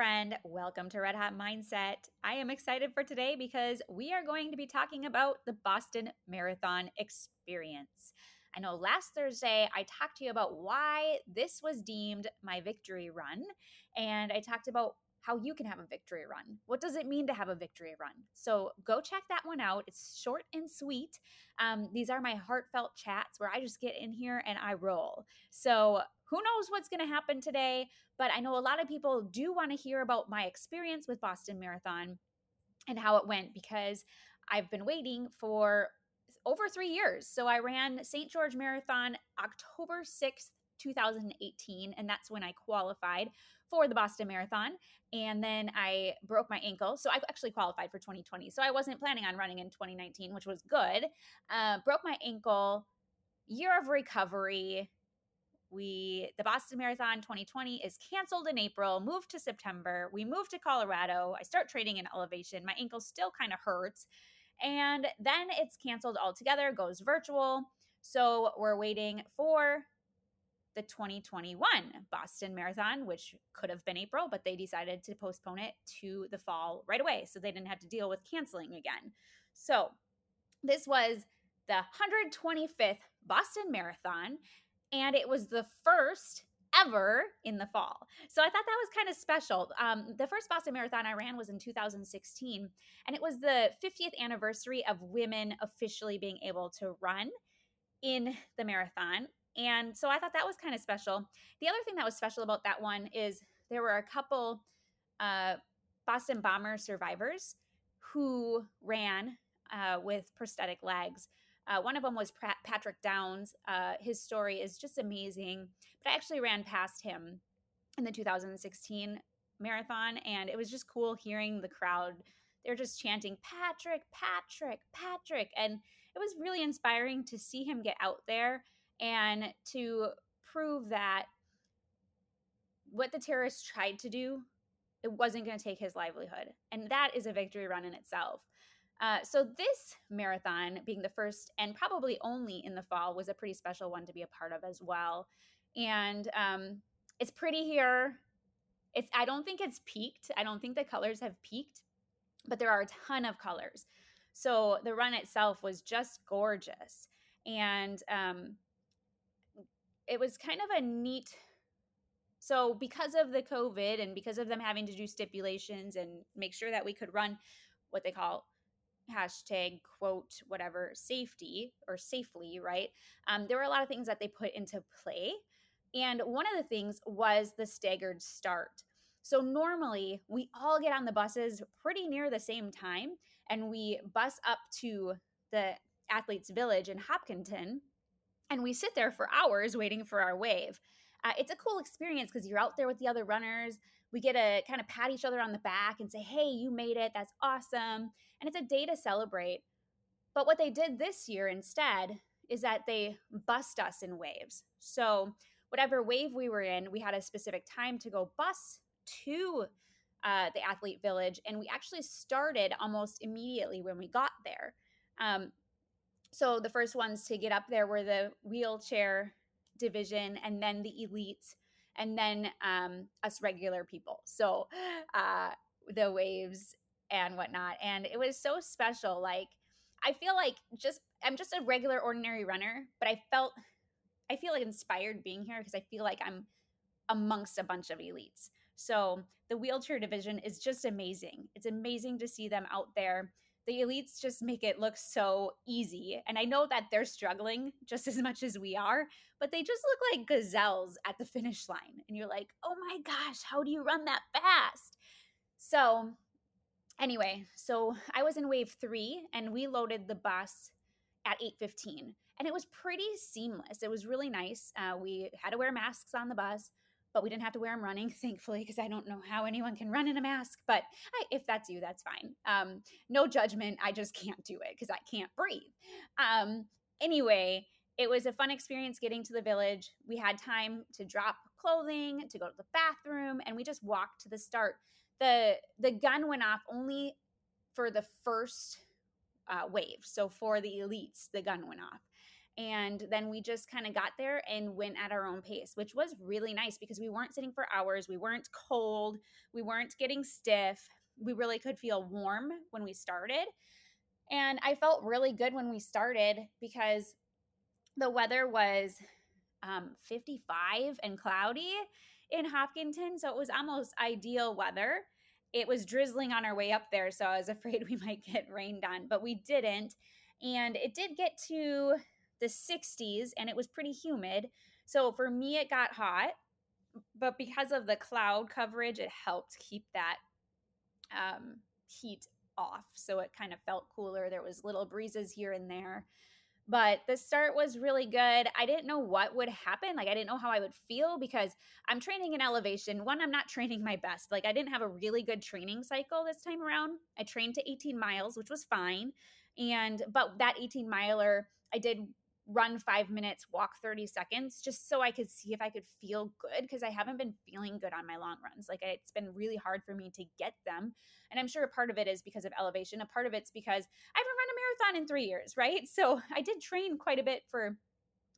friend. Welcome to Red Hot Mindset. I am excited for today because we are going to be talking about the Boston Marathon experience. I know last Thursday I talked to you about why this was deemed my victory run, and I talked about how you can have a victory run. What does it mean to have a victory run? So go check that one out. It's short and sweet. Um, these are my heartfelt chats where I just get in here and I roll. So who knows what's going to happen today? But I know a lot of people do want to hear about my experience with Boston Marathon and how it went because I've been waiting for over three years. So I ran St. George Marathon October 6th, 2018, and that's when I qualified for the Boston Marathon. And then I broke my ankle. So I actually qualified for 2020. So I wasn't planning on running in 2019, which was good. Uh, broke my ankle, year of recovery. We the Boston Marathon 2020 is canceled in April, moved to September. We moved to Colorado. I start training in elevation. My ankle still kind of hurts. And then it's canceled altogether, goes virtual. So we're waiting for the 2021 Boston Marathon, which could have been April, but they decided to postpone it to the fall right away. So they didn't have to deal with canceling again. So this was the 125th Boston Marathon, and it was the first ever in the fall. So I thought that was kind of special. Um, the first Boston Marathon I ran was in 2016, and it was the 50th anniversary of women officially being able to run in the marathon. And so I thought that was kind of special. The other thing that was special about that one is there were a couple uh, Boston Bomber survivors who ran uh, with prosthetic legs. Uh, one of them was Patrick Downes. Uh, his story is just amazing. But I actually ran past him in the 2016 marathon, and it was just cool hearing the crowd. They're just chanting, Patrick, Patrick, Patrick. And it was really inspiring to see him get out there and to prove that what the terrorists tried to do it wasn't going to take his livelihood and that is a victory run in itself. Uh, so this marathon being the first and probably only in the fall was a pretty special one to be a part of as well. And um, it's pretty here. It's i don't think it's peaked. I don't think the colors have peaked but there are a ton of colors. So the run itself was just gorgeous. And um, it was kind of a neat so because of the covid and because of them having to do stipulations and make sure that we could run what they call hashtag quote whatever safety or safely right? Um, there were a lot of things that they put into play and one of the things was the staggered start. So normally we all get on the buses pretty near the same time and we bus up to the athletes village in hopkinton and we sit there for hours waiting for our wave. Uh, it's a cool experience because you're out there with the other runners. We get to kind of pat each other on the back and say, hey, you made it. That's awesome. And it's a day to celebrate. But what they did this year instead is that they bust us in waves. So, whatever wave we were in, we had a specific time to go bus to uh, the athlete village. And we actually started almost immediately when we got there. Um, so the first ones to get up there were the wheelchair division and then the elites and then um, us regular people. So uh, the waves and whatnot and it was so special like i feel like just i'm just a regular ordinary runner but i felt i feel like inspired being here because i feel like i'm amongst a bunch of elites. So the wheelchair division is just amazing. It's amazing to see them out there the elites just make it look so easy. And I know that they're struggling just as much as we are, but they just look like gazelles at the finish line. And you're like, oh my gosh, how do you run that fast? So, anyway, so I was in wave three and we loaded the bus at 8.15 and it was pretty seamless it was really nice uh, we had to wear masks on the bus but we didn't have to wear them running, thankfully, because I don't know how anyone can run in a mask. But I, if that's you, that's fine. Um, no judgment. I just can't do it because I can't breathe. Um, anyway, it was a fun experience getting to the village. We had time to drop clothing, to go to the bathroom, and we just walked to the start. the The gun went off only for the first uh, wave. So for the elites, the gun went off And then we just kind of got there and went at our own pace, which was really nice because we weren't sitting for hours. We weren't cold. We weren't getting stiff. We really could feel warm when we started. And I felt really good when we started because the weather was um, 55 and cloudy in Hopkinton. So it was almost ideal weather. It was drizzling on our way up there. So I was afraid we might get rained on, but we didn't. And it did get to the 60s and it was pretty humid. So for me, it got hot. But because of the cloud coverage, it helped keep that um, heat off. So it kind of felt cooler. There was little breezes here and there but the start was really good. I didn't know what would happen. Like, I didn't know how I would feel because I'm training in elevation. One, I'm not training my best. Like, I didn't have a really good training cycle this time around. I trained to 18 miles, which was fine. And, but that 18 miler, I did run five minutes, walk 30 seconds, just so I could see if I could feel good because I haven't been feeling good on my long runs. Like it's been really hard for me to get them. And I'm sure a part of it is because of elevation. A part of it's because I haven't run a marathon in three years, right? So I did train quite a bit for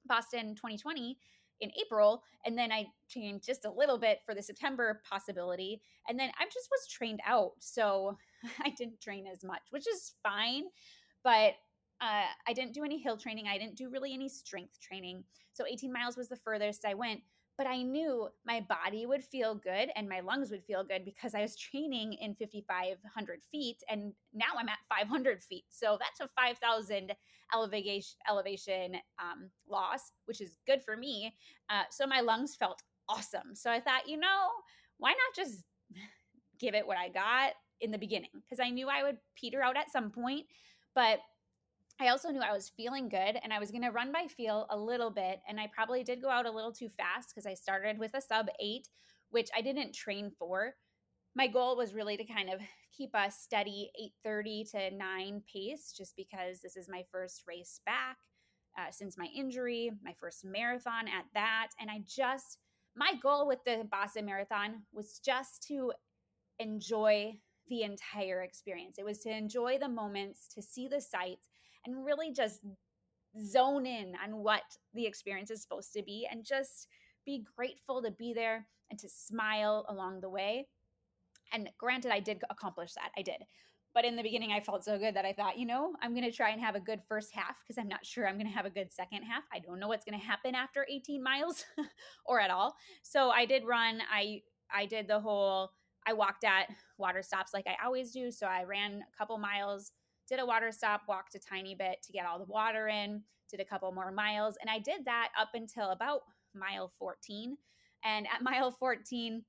Boston 2020 in April, and then I trained just a little bit for the September possibility, and then I just was trained out, so I didn't train as much, which is fine. But uh, I didn't do any hill training. I didn't do really any strength training. So 18 miles was the furthest I went. But I knew my body would feel good and my lungs would feel good because I was training in 5,500 feet and now I'm at 500 feet. So that's a 5,000 elevation elevation um, loss, which is good for me. Uh, so my lungs felt awesome. So I thought, you know, why not just give it what I got in the beginning? Because I knew I would peter out at some point, but I also knew I was feeling good and I was going to run by feel a little bit. And I probably did go out a little too fast because I started with a sub eight, which I didn't train for. My goal was really to kind of keep a steady 8:30 to 9 pace just because this is my first race back uh, since my injury, my first marathon at that. And I just, my goal with the Boston Marathon was just to enjoy the entire experience. It was to enjoy the moments, to see the sights, and really just zone in on what the experience is supposed to be and just be grateful to be there and to smile along the way. And granted, I did accomplish that. I did. But in the beginning, I felt so good that I thought, you know, I'm going to try and have a good first half because I'm not sure I'm going to have a good second half. I don't know what's going to happen after 18 miles or at all. So I did run. I I did the whole. I walked at water stops like I always do. So I ran a couple miles did a water stop, walked a tiny bit to get all the water in, did a couple more miles. And I did that up until about mile 14. And at mile 14,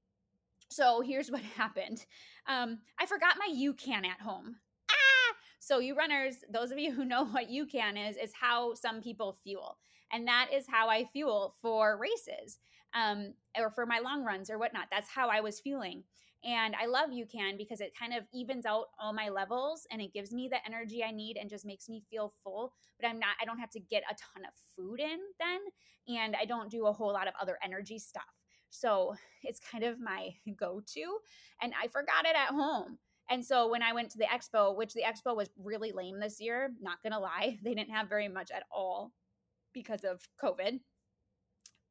so here's what happened um, I forgot my UCAN at home. Ah! So, you runners, those of you who know what UCAN is, is how some people fuel. And that is how I fuel for races um, or for my long runs or whatnot. That's how I was fueling. And I love UCAN because it kind of evens out all my levels and it gives me the energy I need and just makes me feel full. But I'm not, I don't have to get a ton of food in then. And I don't do a whole lot of other energy stuff. So it's kind of my go to. And I forgot it at home. And so when I went to the expo, which the expo was really lame this year, not gonna lie, they didn't have very much at all because of COVID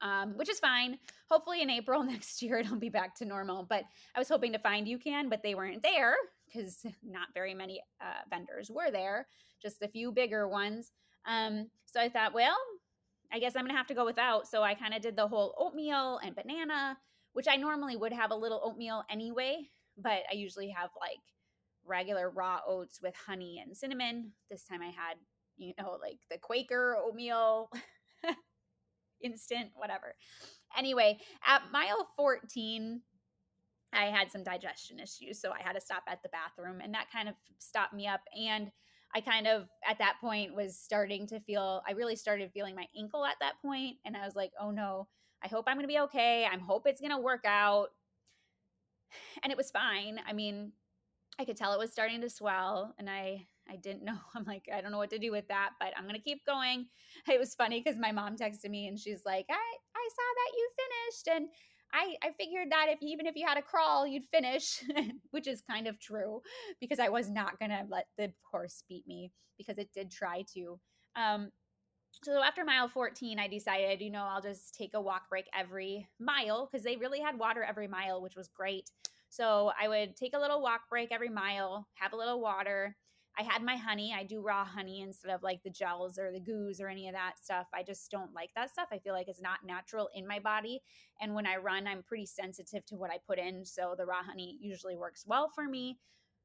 um, which is fine. Hopefully in April next year it'll be back to normal. But I was hoping to find UCAN, but they weren't there because not very many uh, vendors were there, just a few bigger ones. Um, so I thought, well, I guess I'm gonna have to go without. So I kind of did the whole oatmeal and banana, which I normally would have a little oatmeal anyway, but I usually have like regular raw oats with honey and cinnamon. This time I had, you know, like the Quaker oatmeal instant, whatever. Anyway, at mile 14, I had some digestion issues. So I had to stop at the bathroom, and that kind of stopped me up. And I kind of, at that point, was starting to feel, I really started feeling my ankle at that point, And I was like, oh no, I hope I'm going to be okay. I hope it's going to work out. And it was fine. I mean, I could tell it was starting to swell, and I I didn't know. I'm like, I don't know what to do with that, but I'm gonna keep going. It was funny because my mom texted me and she's like, I I saw that you finished, and I I figured that if even if you had a crawl, you'd finish, which is kind of true because I was not gonna let the horse beat me because it did try to. Um, so after mile 14 i decided you know i'll just take a walk break every mile because they really had water every mile which was great so i would take a little walk break every mile have a little water i had my honey i do raw honey instead of like the gels or the goos or any of that stuff i just don't like that stuff i feel like it's not natural in my body and when i run i'm pretty sensitive to what i put in so the raw honey usually works well for me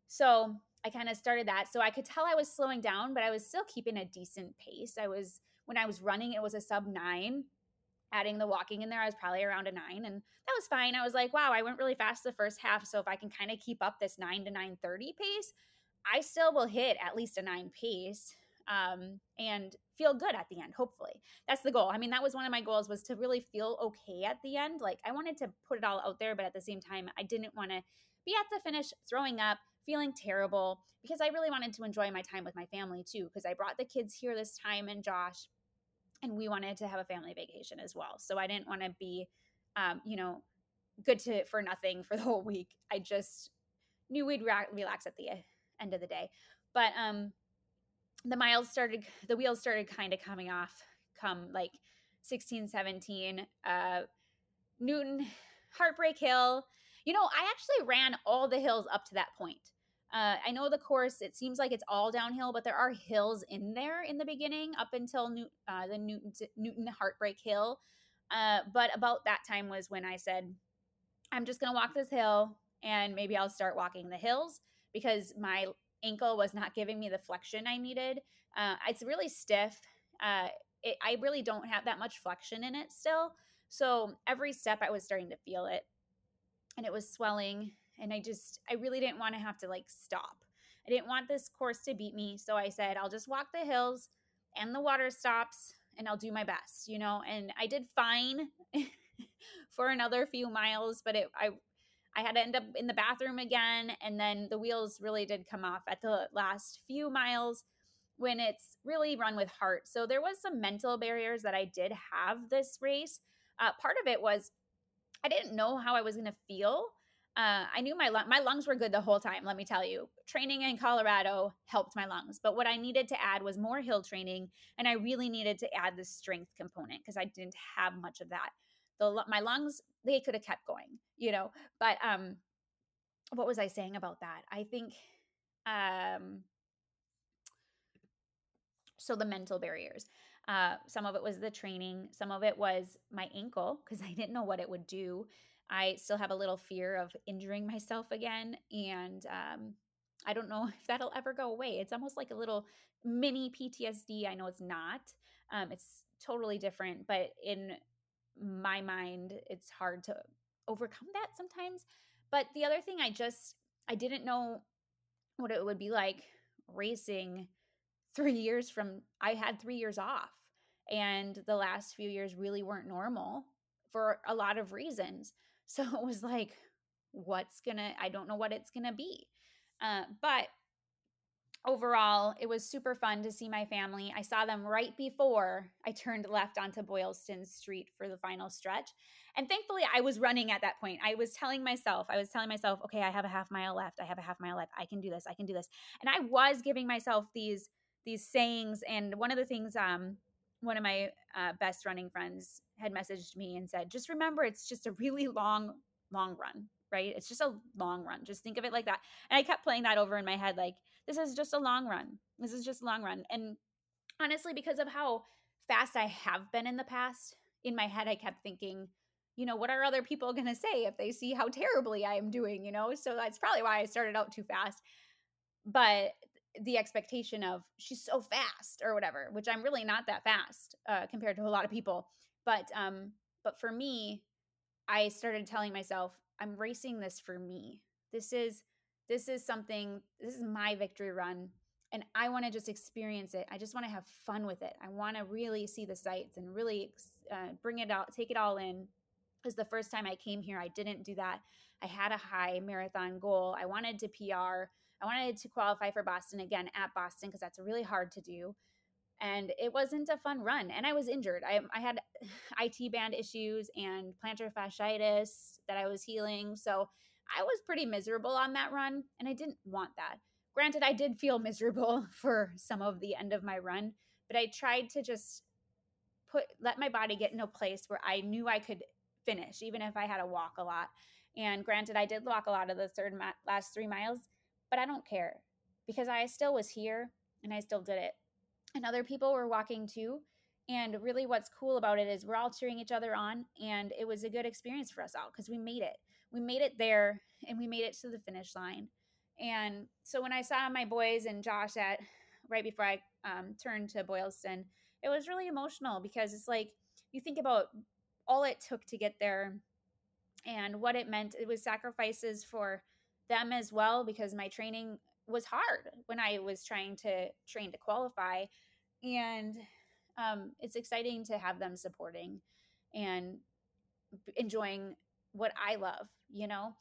so i kind of started that so i could tell i was slowing down but i was still keeping a decent pace i was when I was running, it was a sub nine. Adding the walking in there, I was probably around a nine, and that was fine. I was like, wow, I went really fast the first half. So if I can kind of keep up this nine to nine thirty pace, I still will hit at least a nine pace um, and feel good at the end. Hopefully, that's the goal. I mean, that was one of my goals was to really feel okay at the end. Like I wanted to put it all out there, but at the same time, I didn't want to be at the finish throwing up, feeling terrible because I really wanted to enjoy my time with my family too. Because I brought the kids here this time and Josh and we wanted to have a family vacation as well. So I didn't want to be, um, you know, good to for nothing for the whole week. I just knew we'd relax at the end of the day. But um, the miles started, the wheels started kind of coming off come like 16, 17. Uh, Newton, Heartbreak Hill. You know, I actually ran all the hills up to that point. Uh, I know the course, it seems like it's all downhill, but there are hills in there in the beginning up until New, uh, the Newton, Newton Heartbreak Hill. Uh, but about that time was when I said, I'm just going to walk this hill and maybe I'll start walking the hills because my ankle was not giving me the flexion I needed. Uh, it's really stiff. Uh, it, I really don't have that much flexion in it still. So every step I was starting to feel it and it was swelling and I just I really didn't want to have to like stop. I didn't want this course to beat me, so I said I'll just walk the hills and the water stops and I'll do my best, you know. And I did fine for another few miles, but it I I had to end up in the bathroom again and then the wheels really did come off at the last few miles when it's really run with heart. So there was some mental barriers that I did have this race. Uh, part of it was I didn't know how I was going to feel uh, I knew my my lungs were good the whole time. Let me tell you, training in Colorado helped my lungs. But what I needed to add was more hill training, and I really needed to add the strength component because I didn't have much of that. The my lungs they could have kept going, you know. But um, what was I saying about that? I think um, so the mental barriers. Uh, some of it was the training. Some of it was my ankle because I didn't know what it would do. I still have a little fear of injuring myself again. And um, I don't know if that'll ever go away. It's almost like a little mini PTSD. I know it's not, um, it's totally different, but in my mind, it's hard to overcome that sometimes. But the other thing, I just, I didn't know what it would be like racing three years from, I had three years off. And the last few years really weren't normal for a lot of reasons. So it was like, what's gonna, I don't know what it's gonna be. Uh, but overall, it was super fun to see my family. I saw them right before I turned left onto Boylston Street for the final stretch. And thankfully, I was running at that point. I was telling myself, I was telling myself, okay, I have a half mile left. I have a half mile left. I can do this. I can do this. And I was giving myself these these sayings. And one of the things, um, one of my uh, best running friends had messaged me and said, just remember, it's just a really long, long run, right? It's just a long run. Just think of it like that. And I kept playing that over in my head, like, this is just a long run. This is just a long run. And honestly, because of how fast I have been in the past, in my head, I kept thinking, you know, what are other people going to say if they see how terribly I am doing, you know? So that's probably why I started out too fast. But the expectation of she's so fast or whatever, which I'm really not that fast uh, compared to a lot of people. But um, but for me, I started telling myself, I'm racing this for me. This is this is something. This is my victory run, and I want to just experience it. I just want to have fun with it. I want to really see the sights and really uh, bring it out, take it all in. Because the first time I came here, I didn't do that. I had a high marathon goal. I wanted to PR. I wanted to qualify for Boston again at Boston because that's really hard to do. And it wasn't a fun run. And I was injured. I, I had IT band issues and plantar fasciitis that I was healing. So I was pretty miserable on that run. And I didn't want that. Granted, I did feel miserable for some of the end of my run, but I tried to just put let my body get in a place where I knew I could finish, even if I had to walk a lot. And granted, I did walk a lot of the third last three miles, but I don't care because I still was here and I still did it. And other people were walking too. And really, what's cool about it is we're all cheering each other on, and it was a good experience for us all because we made it. We made it there, and we made it to the finish line. And so when I saw my boys and Josh at right before I um, turned to Boylston, it was really emotional because it's like you think about all it took to get there and what it meant. It was sacrifices for them as well because my training was hard when I was trying to train to qualify. And um, it's exciting to have them supporting and enjoying what I love, you know?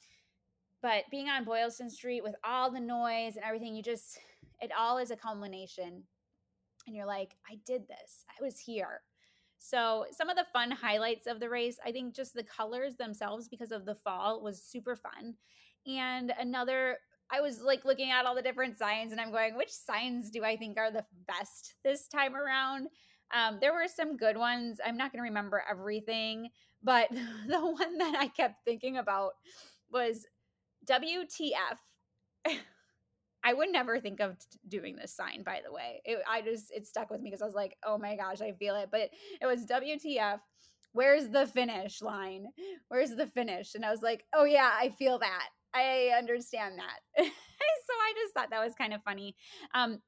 But being on Boylston Street with all the noise and everything, you just, it all is a culmination. And you're like, I did this, I was here. So, some of the fun highlights of the race, I think just the colors themselves because of the fall was super fun. And another I was like looking at all the different signs and I'm going, which signs do I think are the best this time around? Um, there were some good ones. I'm not going to remember everything, but the one that I kept thinking about was WTF. I would never think of doing this sign, by the way. It, I just, it stuck with me because I was like, oh my gosh, I feel it. But it was WTF. Where's the finish line? Where's the finish? And I was like, oh yeah, I feel that. I understand that. so I just thought that was kind of funny. Um,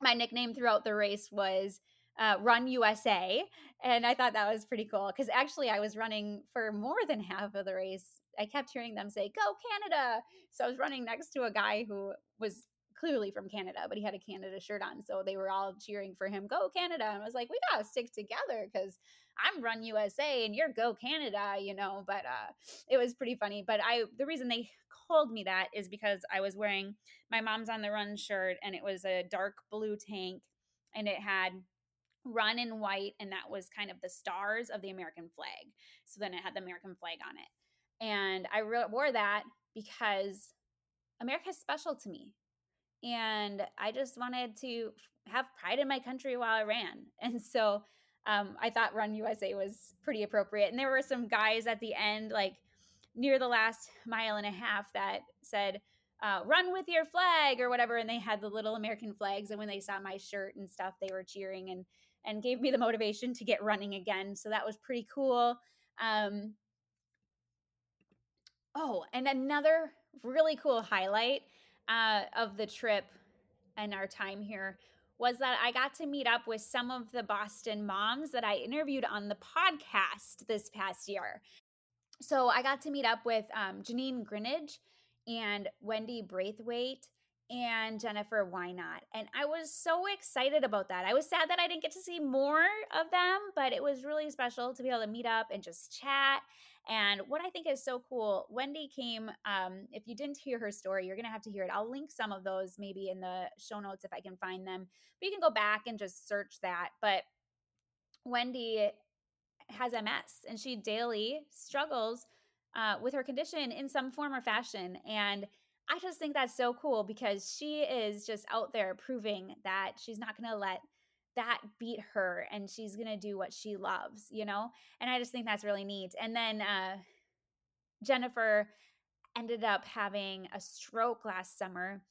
my nickname throughout the race was uh, Run USA. And I thought that was pretty cool because actually I was running for more than half of the race. I kept hearing them say, Go Canada. So I was running next to a guy who was clearly from Canada, but he had a Canada shirt on. So they were all cheering for him, Go Canada. And I was like, We got to stick together because I'm Run USA and you're Go Canada, you know. But uh, it was pretty funny. But I, the reason they called me that is because I was wearing my mom's on the run shirt and it was a dark blue tank and it had run in white and that was kind of the stars of the American flag. So then it had the American flag on it. And I re- wore that because America is special to me. And I just wanted to have pride in my country while I ran. And so um, I thought Run USA was pretty appropriate. And there were some guys at the end, like near the last mile and a half, that said, uh, run with your flag or whatever. And they had the little American flags. And when they saw my shirt and stuff, they were cheering. And and gave me the motivation to get running again. So that was pretty cool. Um, oh, and another really cool highlight uh, of the trip and our time here was that I got to meet up with some of the Boston moms that I interviewed on the podcast this past year. So I got to meet up with um, Janine Grinnage and Wendy Braithwaite and Jennifer Why Not. And I was so excited about that. I was sad that I didn't get to see more of them, but it was really special to be able to meet up and just chat. And what I think is so cool, Wendy came. Um, if you didn't hear her story, you're going to have to hear it. I'll link some of those maybe in the show notes if I can find them. But you can go back and just search that. But Wendy has MS and she daily struggles uh, with her condition in some form or fashion. And I just think that's so cool because she is just out there proving that she's not going to let that beat her and she's going to do what she loves, you know? And I just think that's really neat. And then uh, Jennifer ended up having a stroke last summer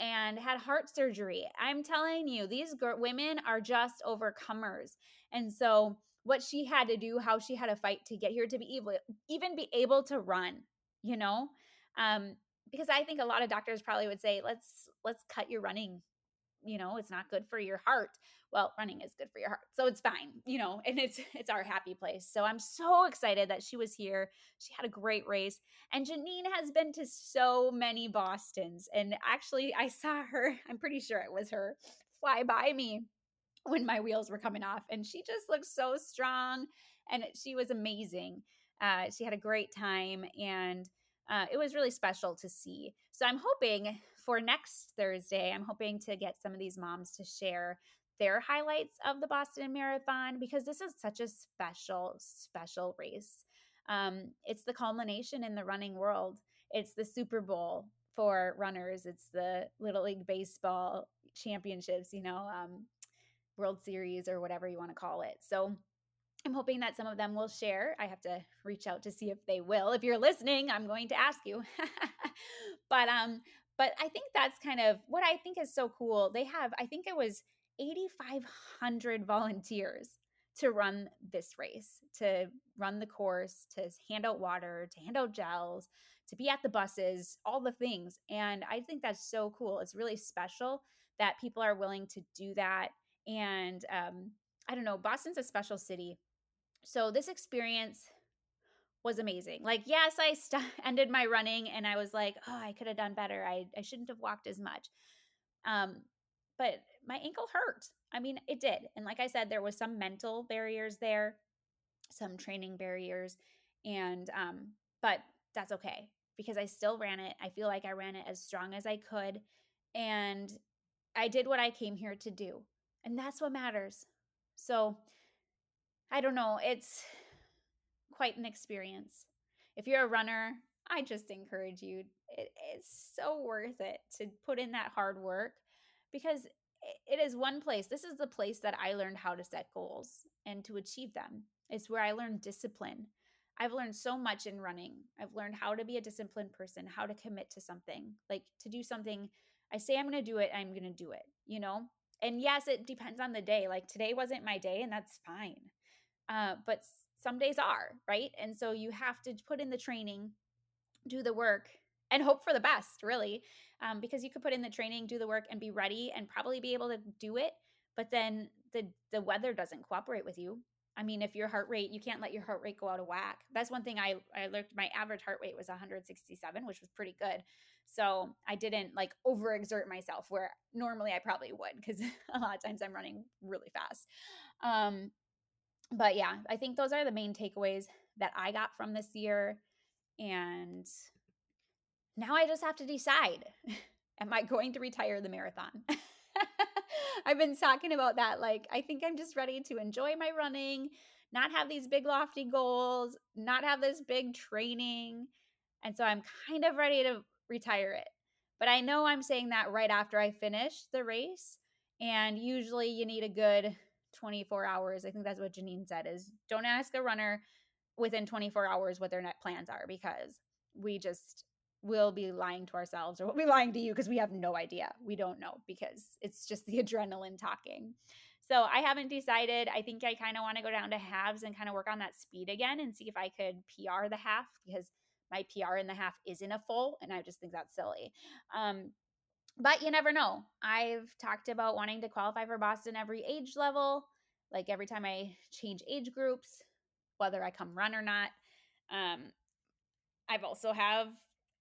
and had heart surgery. I'm telling you, these women are just overcomers. And so, what she had to do, how she had to fight to get here to be able, even be able to run, you know, um, because I think a lot of doctors probably would say, let's let's cut your running. You know, it's not good for your heart. Well, running is good for your heart. So it's fine, you know, and it's it's our happy place. So I'm so excited that she was here. She had a great race. And Janine has been to so many Bostons. And actually I saw her, I'm pretty sure it was her, fly by me when my wheels were coming off. And she just looked so strong and she was amazing. Uh, she had a great time and uh, it was really special to see. So I'm hoping for next Thursday, I'm hoping to get some of these moms to share their highlights of the Boston Marathon because this is such a special, special race. Um, it's the culmination in the running world. It's the Super Bowl for runners. It's the Little League Baseball championships, you know, um, World Series or whatever you want to call it. So I'm hoping that some of them will share. I have to reach out to see if they will. If you're listening, I'm going to ask you. but um but I think that's kind of what I think is so cool. They have I think it was 8500 volunteers to run this race, to run the course, to hand out water, to hand out gels, to be at the buses, all the things. And I think that's so cool. It's really special that people are willing to do that. And um, I don't know, Boston's a special city. So this experience was amazing. Like, yes, I st- ended my running and I was like, oh, I could have done better. I, I shouldn't have walked as much. Um, but my ankle hurt. I mean, it did. And like I said, there was some mental barriers there, some training barriers, and um, but that's okay because I still ran it. I feel like I ran it as strong as I could, and I did what I came here to do, and that's what matters. So, I don't know. It's quite an experience. If you're a runner, I just encourage you. It's so worth it to put in that hard work because it is one place. This is the place that I learned how to set goals and to achieve them. It's where I learned discipline. I've learned so much in running. I've learned how to be a disciplined person, how to commit to something, like to do something. I say I'm going to do it, I'm going to do it, you know? And yes, it depends on the day. Like today wasn't my day, and that's fine. Uh, but some days are, right? And so you have to put in the training, do the work, and hope for the best, really, um, because you could put in the training, do the work, and be ready, and probably be able to do it. But then the the weather doesn't cooperate with you. I mean, if your heart rate, you can't let your heart rate go out of whack. That's one thing I I looked. My average heart rate was 167, which was pretty good. So I didn't like overexert myself where normally I probably would because a lot of times I'm running really fast. Um, but yeah, I think those are the main takeaways that I got from this year. And now I just have to decide am I going to retire the marathon? I've been talking about that. Like, I think I'm just ready to enjoy my running, not have these big, lofty goals, not have this big training. And so I'm kind of ready to retire it. But I know I'm saying that right after I finish the race. And usually you need a good 24 hours. I think that's what Janine said is don't ask a runner within 24 hours what their net plans are because we just will be lying to ourselves or we'll be lying to you because we have no idea. We don't know because it's just the adrenaline talking. So I haven't decided. I think I kind of want to go down to halves and kind of work on that speed again and see if I could PR the half because my PR in the half isn't a full and I just think that's silly. Um, but you never know. I've talked about wanting to qualify for Boston every age level, like every time I change age groups, whether I come run or not. Um, I've also have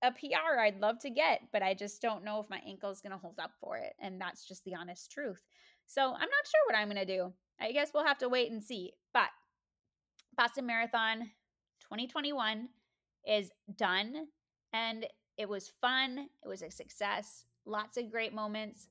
a PR I'd love to get, but I just don't know if my ankle is going to hold up for it. And that's just the honest truth. So I'm not sure what I'm going to do. I guess we'll have to wait and see. But Boston Marathon 2021 is done and it was fun. It was a success. Lots of great moments,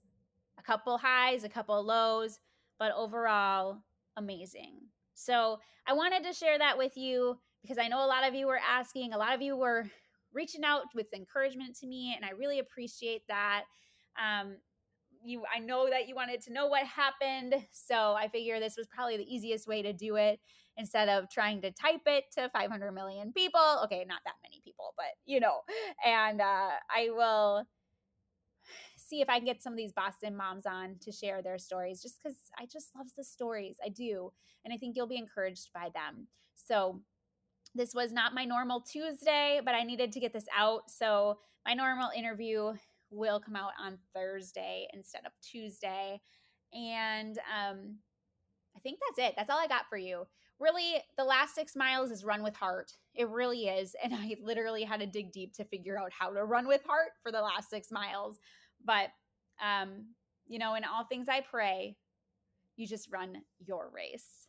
a couple highs, a couple lows, but overall, amazing. So I wanted to share that with you because I know a lot of you were asking, a lot of you were reaching out with encouragement to me, and I really appreciate that. Um, you, I know that you wanted to know what happened, so I figure this was probably the easiest way to do it instead of trying to type it to 500 million people. Okay, not that many people, but you know, and uh, I will see if I can get some of these Boston moms on to share their stories just because I just love the stories. I do. And I think you'll be encouraged by them. So this was not my normal Tuesday, but I needed to get this out. So my normal interview will come out on Thursday instead of Tuesday. And um, I think that's it. That's all I got for you. Really, the last six miles is run with heart. It really is. And I literally had to dig deep to figure out how to run with heart for the last six miles. But, um, you know, in all things I pray, you just run your race.